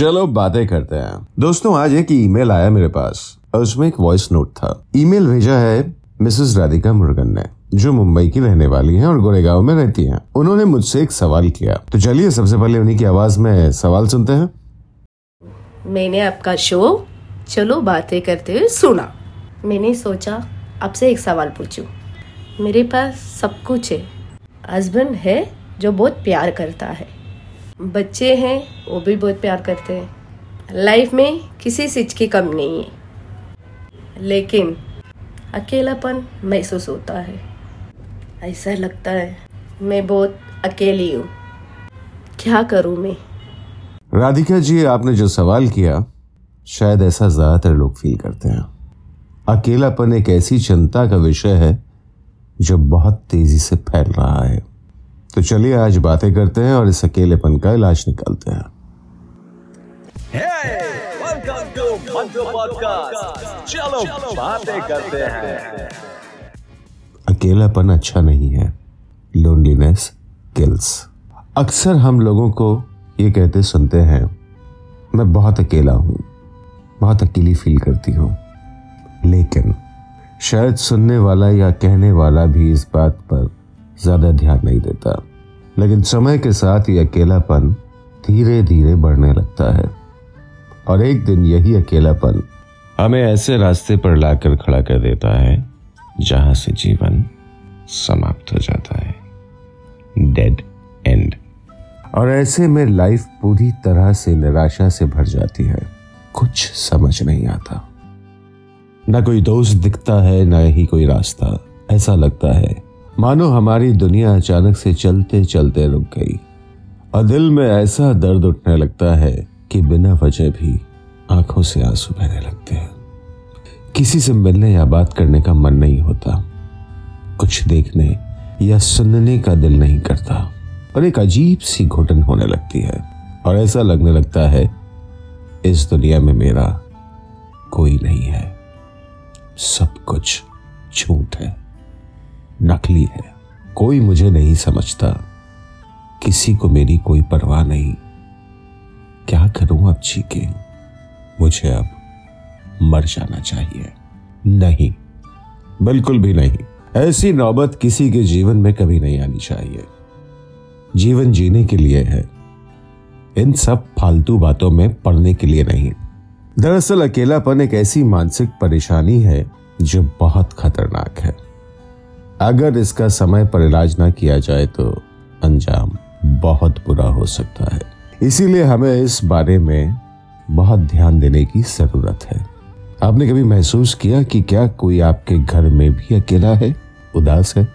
चलो बातें करते हैं। दोस्तों, आज एक ईमेल आया मेरे पास। और उसमें एक वॉइस नोट था। ईमेल भेजा है मिसेस राधिका मुर्गन ने, जो मुंबई की रहने वाली हैं और गोरेगांव में रहती हैं। उन्होंने मुझसे एक सवाल किया। तो चलिए, सबसे पहले उन्हीं की आवाज़ में सवाल सुनते हैं। मैंने आपका शो, चलो बातें करते हुए सुना। मैंने सोचा, आपसे एक सवाल पूछूँ। मेरे पास सब कुछ है। हस्बैंड है जो बहुत प्यार करता है। बच्चे हैं, वो भी बहुत प्यार करते हैं। लाइफ में किसी चीज़ की कमी नहीं है। लेकिन अकेलापन महसूस होता है। ऐसा लगता है, मैं बहुत अकेली हूँ। क्या करूँ मैं? राधिका जी, आपने जो सवाल किया, शायद ऐसा ज़्यादातर लोग फील करते हैं। अकेलापन एक ऐसी चिंता का विषय है, जो बहुत तेज़ी से फैल रहा है। तो चलिए आज बातें करते हैं और इस अकेलेपन का इलाज निकालते हैं। चलो बातें करते हैं। अकेलापन अच्छा नहीं है। लोनलीनेस किल्स अक्सर हम लोगों को ये कहते सुनते हैं मैं बहुत अकेला हूँ बहुत अकेली फील करती हूँ। लेकिन शायद सुनने वाला या कहने वाला भी इस बात पर ज़्यादा ध्यान नहीं देता। लेकिन समय के साथ ये अकेलापन धीरे धीरे बढ़ने लगता है। और एक दिन यही अकेलापन हमें ऐसे रास्ते पर लाकर खड़ा कर देता है, जहाँ से जीवन समाप्त हो जाता है। डेड एंड और ऐसे में लाइफ पूरी तरह से निराशा से भर जाती है। कुछ समझ नहीं आता। ना कोई दोस्त दिखता है, ना ही कोई रास्ता। ऐसा लगता है मानो हमारी दुनिया अचानक से चलते चलते रुक गई, और दिल में ऐसा दर्द उठने लगता है कि बिना वजह भी आँखों से आँसू बहने लगते हैं। किसी से मिलने या बात करने का मन नहीं होता, कुछ देखने या सुनने का दिल नहीं करता, और एक अजीब सी घुटन होने लगती है, और ऐसा लगने लगता है, इस दुनिया में मेरा कोई नहीं है, सब कुछ झूठ है। नकली है। कोई मुझे नहीं समझता। किसी को मेरी कोई परवाह नहीं। क्या करूँ अब जी के मुझे अब मर जाना चाहिए। नहीं। बिल्कुल भी नहीं। ऐसी नौबत किसी के जीवन में कभी नहीं आनी चाहिए। जीवन जीने के लिए है। इन सब फालतू बातों में पढ़ने के लिए नहीं। दरअसल अकेलापन एक ऐसी मानसिक परेशानी है जो बहुत खतरनाक है। अगर इसका समय पर इलाज ना किया जाए तो अंजाम बहुत बुरा हो सकता है। इसीलिए हमें इस बारे में बहुत ध्यान देने की ज़रूरत है। आपने कभी महसूस किया कि क्या कोई आपके घर में भी अकेला है? उदास है?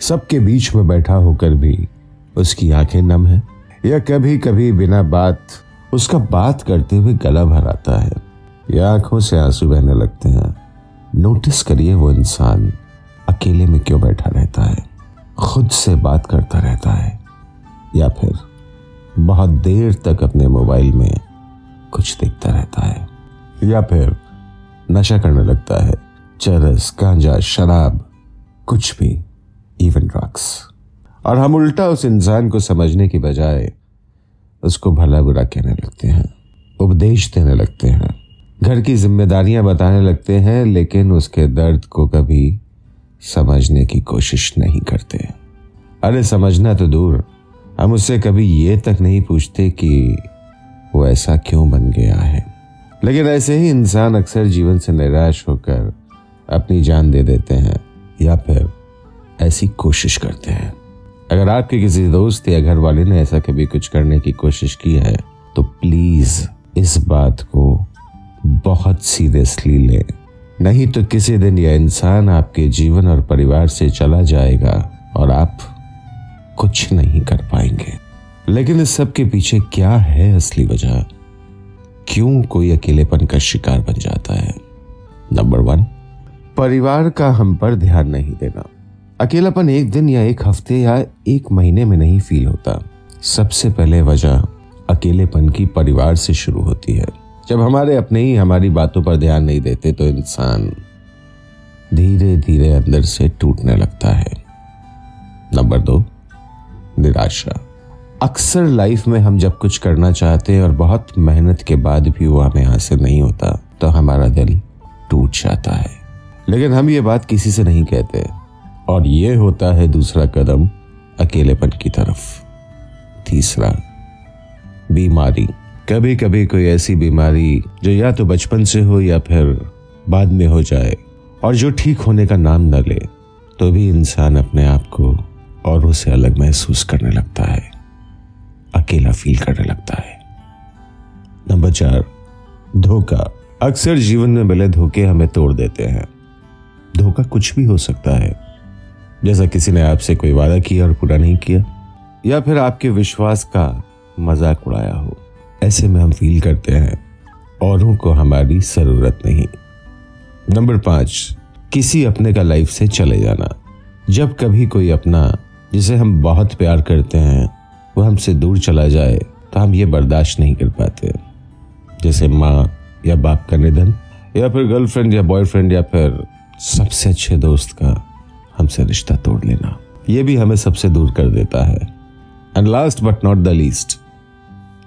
सबके बीच में बैठा होकर भी उसकी आँखें नम है? या कभी कभी बिना बात, उसका बात करते हुए गला भर आता है? या आँखों से आँसू बहने लगते हैं? नोटिस करिए वो इंसान अकेले में क्यों बैठा रहता है? खुद से बात करता रहता है? या फिर बहुत देर तक अपने मोबाइल में कुछ देखता रहता है? या फिर नशा करने लगता है? चरस, गांजा, शराब, कुछ भी इवन ड्रग्स और हम उल्टा उस इंसान को समझने की बजाय उसको भला बुरा कहने लगते हैं, उपदेश देने लगते हैं, घर की जिम्मेदारियाँ बताने लगते हैं, लेकिन उसके दर्द को कभी समझने की कोशिश नहीं करते। अरे समझना तो दूर। हम उससे कभी ये तक नहीं पूछते कि वो ऐसा क्यों बन गया है। लेकिन ऐसे ही इंसान अक्सर जीवन से निराश होकर अपनी जान दे देते हैं या फिर ऐसी कोशिश करते हैं। अगर आपके किसी दोस्त या घर वाले ने ऐसा कभी कुछ करने की कोशिश की है तो प्लीज़ इस बात को बहुत सीरियसली लें। नहीं तो किसी दिन यह इंसान आपके जीवन और परिवार से चला जाएगा और आप कुछ नहीं कर पाएँगे। लेकिन इस सब के पीछे क्या है असली वजह? क्यों कोई अकेलेपन का शिकार बन जाता है? नंबर वन परिवार का हम पर ध्यान नहीं देना। अकेलापन एक दिन या एक हफ़्ते या एक महीने में नहीं फील होता। सबसे पहले वजह अकेलेपन की परिवार से शुरू होती है। जब हमारे अपने ही हमारी बातों पर ध्यान नहीं देते तो इंसान धीरे धीरे अंदर से टूटने लगता है। नंबर दो, निराशा। अक्सर लाइफ में हम जब कुछ करना चाहते हैं और बहुत मेहनत के बाद भी वो हमें हासिल नहीं होता तो हमारा दिल टूट जाता है। लेकिन हम ये बात किसी से नहीं कहते, और ये होता है दूसरा कदम, अकेलेपन की तरफ़। तीसरा, बीमारी। कभी कभी कोई ऐसी बीमारी जो या तो बचपन से हो या फिर बाद में हो जाए और जो ठीक होने का नाम न ले तो भी इंसान अपने आप को औरों से अलग महसूस करने लगता है। अकेला फील करने लगता है। नंबर चार, धोखा। अक्सर जीवन में मिले धोखे हमें तोड़ देते हैं। धोखा कुछ भी हो सकता है। जैसा किसी ने आपसे कोई वादा किया और पूरा नहीं किया, या फिर आपके विश्वास का मज़ाक उड़ाया हो। ऐसे में हम फील करते हैं, औरों को हमारी ज़रूरत नहीं। नंबर पाँच, किसी अपने का लाइफ से चले जाना। जब कभी कोई अपना, जिसे हम बहुत प्यार करते हैं, वो हमसे दूर चला जाए तो हम ये बर्दाश्त नहीं कर पाते। जैसे माँ या बाप का निधन, या फिर गर्लफ्रेंड या बॉयफ्रेंड या फिर सबसे अच्छे दोस्त का हमसे रिश्ता तोड़ लेना। ये भी हमें सबसे दूर कर देता है। And last but not the least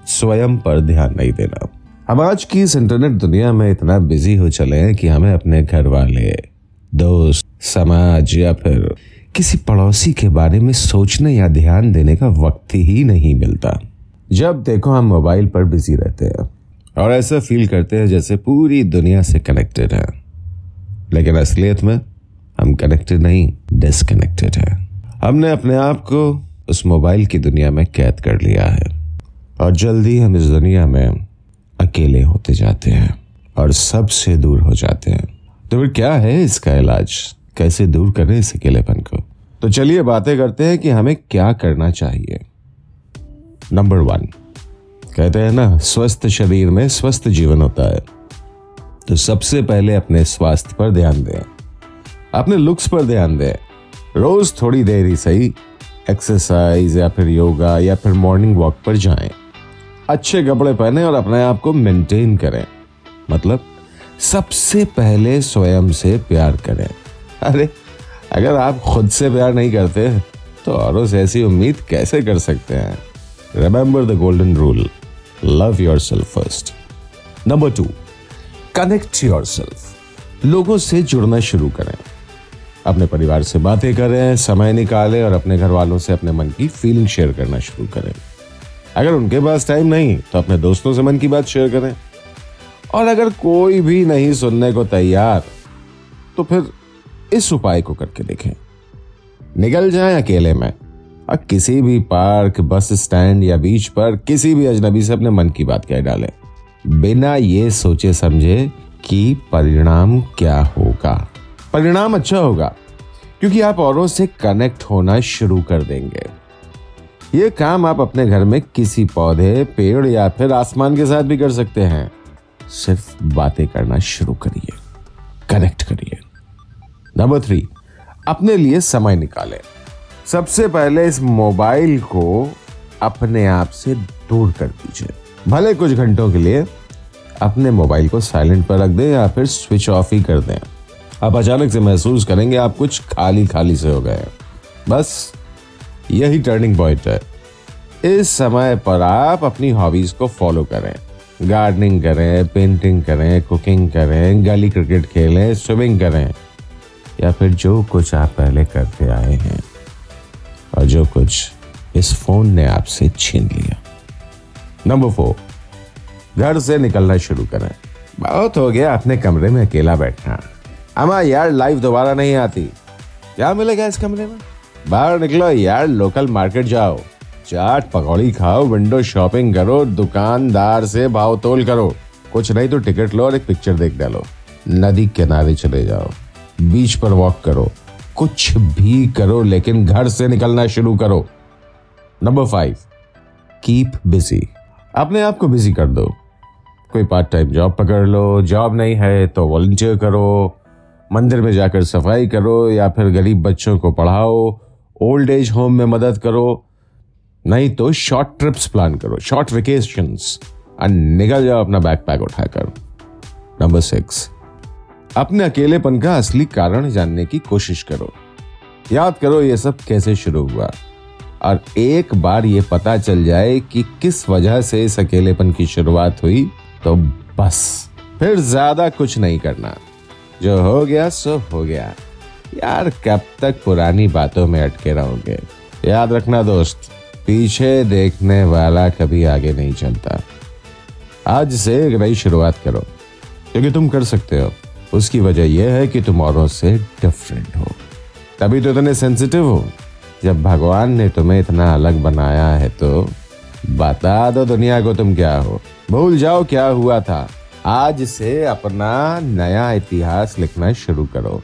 स्वयं पर ध्यान नहीं देना। हम आज की इस इंटरनेट दुनिया में इतना बिज़ी हो चले हैं कि हमें अपने घर वाले दोस्त, समाज या फिर किसी पड़ोसी के बारे में सोचने या ध्यान देने का वक्त ही नहीं मिलता। जब देखो हम मोबाइल पर बिज़ी रहते हैं और ऐसा फील करते हैं जैसे पूरी दुनिया से कनेक्टेड है। लेकिन असलियत में हम कनेक्टेड नहीं डिसकनेक्टेड है। हमने अपने आप को उस मोबाइल की दुनिया में कैद कर लिया है। और जल्दी हम इस दुनिया में अकेले होते जाते हैं और सबसे दूर हो जाते हैं। तो फिर क्या है इसका इलाज? कैसे दूर करें इस अकेलेपन को? तो चलिए बातें करते हैं कि हमें क्या करना चाहिए। नंबर वन कहते हैं ना, स्वस्थ शरीर में स्वस्थ जीवन होता है। तो सबसे पहले अपने स्वास्थ्य पर ध्यान दें। अपने लुक्स पर ध्यान दें। रोज थोड़ी देर ही सही एक्सरसाइज या फिर योगा या फिर मॉर्निंग वॉक पर जाएँ। अच्छे कपड़े पहने और अपने आप को मेंटेन करें। मतलब सबसे पहले स्वयं से प्यार करें। अरे, अगर आप खुद से प्यार नहीं करते तो औरों से ऐसी उम्मीद कैसे कर सकते हैं? Remember the golden rule love your self first number two connect your self लोगों से जुड़ना शुरू करें। अपने परिवार से बातें करें, समय निकालें और अपने घर वालों से अपने मन की फीलिंग शेयर करना शुरू करें। अगर उनके पास टाइम नहीं तो अपने दोस्तों से मन की बात शेयर करें। और अगर कोई भी नहीं सुनने को तैयार तो फिर इस उपाय को करके देखें। निकल जाएँ अकेले में, और किसी भी पार्क, बस स्टैंड या बीच पर किसी भी अजनबी से अपने मन की बात कह डालें। बिना ये सोचे समझे कि परिणाम क्या होगा। परिणाम अच्छा होगा, क्योंकि आप औरों से कनेक्ट होना शुरू कर देंगे। ये काम आप अपने घर में किसी पौधे, पेड़ या फिर आसमान के साथ भी कर सकते हैं। सिर्फ़ बातें करना शुरू करिए। कनेक्ट करिए। नंबर थ्री अपने लिए समय निकालें। सबसे पहले इस मोबाइल को अपने आप से दूर कर दीजिए। भले कुछ घंटों के लिए अपने मोबाइल को साइलेंट पर रख दें या फिर स्विच ऑफ़ ही कर दें। आप अचानक से महसूस करेंगे आप कुछ खाली खाली से हो गए बस यही टर्निंग पॉइंट है। इस समय पर आप अपनी हॉबीज को फॉलो करें। गार्डनिंग करें पेंटिंग करें कुकिंग करें, गली क्रिकेट खेलें स्विमिंग करें, या फिर जो कुछ आप पहले करते आए हैं और जो कुछ इस फ़ोन ने आपसे छीन लिया। नंबर फोर घर से निकलना शुरू करें। बहुत हो गया अपने कमरे में अकेला बैठना। अमा यार लाइफ दोबारा नहीं आती। क्या मिलेगा इस कमरे में? बाहर निकलो यार लोकल मार्केट जाओ। चाट पकौड़ी खाओ विंडो शॉपिंग करो, दुकानदार से भाव तोल करो। कुछ नहीं तो टिकट लो और एक पिक्चर देख डालो। नदी किनारे चले जाओ। बीच पर वॉक करो। कुछ भी करो, लेकिन घर से निकलना शुरू करो। नंबर फाइव कीप बिज़ी अपने आप को बिज़ी कर दो। कोई पार्ट टाइम जॉब पकड़ लो जॉब नहीं है तो वॉल्टियर करो। मंदिर में जाकर सफ़ाई करो या फिर गरीब बच्चों को पढ़ाओ। ओल्ड एज होम में मदद करो नहीं तो शॉर्ट ट्रिप्स प्लान करो शॉर्ट वेकेशंस और निकल जाओ अपना बैक पैक उठाकर नंबर सिक्स अपने अकेलेपन का असली कारण जानने की कोशिश करो याद करो ये सब कैसे शुरू हुआ और एक बार ये पता चल जाए कि किस वजह से इस अकेलेपन की शुरुआत हुई तो बस फिर ज़्यादा कुछ नहीं करना जो हो गया सो हो गया यार, कब तक पुरानी बातों में अटके रहोगे? याद रखना दोस्त, पीछे देखने वाला कभी आगे नहीं चलता। आज से एक नई शुरुआत करो, क्योंकि तुम कर सकते हो। उसकी वजह यह है कि तुम औरों से डिफरेंट हो। तभी तो इतने सेंसिटिव हो। जब भगवान ने तुम्हें इतना अलग बनाया है तो बता दो दुनिया को तुम क्या हो। भूल जाओ क्या हुआ था। आज से अपना नया इतिहास लिखना शुरू करो।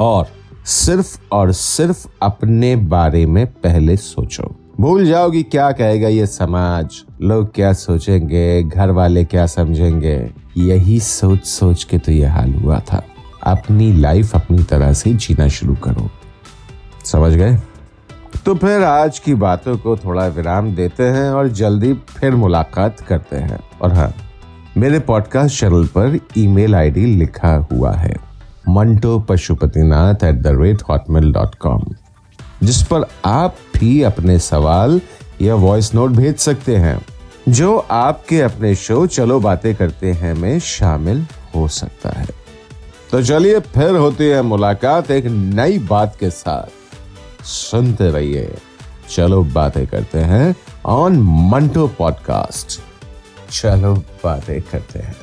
और सिर्फ़ और सिर्फ़ अपने बारे में पहले सोचो। भूल जाओगी क्या कहेगा ये समाज। लोग क्या सोचेंगे, घर वाले क्या समझेंगे। यही सोच सोच के तो ये हाल हुआ था। अपनी लाइफ अपनी तरह से जीना शुरू करो। समझ गए? तो फिर आज की बातों को थोड़ा विराम देते हैं और जल्दी फिर मुलाकात करते हैं। और हाँ मेरे पॉडकास्ट चैनल पर ईमेल आईडी लिखा हुआ है। Manto Pashupatinath at the rate Hotmail dot com जिस पर आप भी अपने सवाल या वॉइस नोट भेज सकते हैं, जो आपके अपने शो चलो बातें करते हैं में शामिल हो सकता है। तो चलिए फिर होती है मुलाकात एक नई बात के साथ। सुनते रहिए, चलो बातें करते हैं ऑन मंटो पॉडकास्ट चलो बातें करते हैं।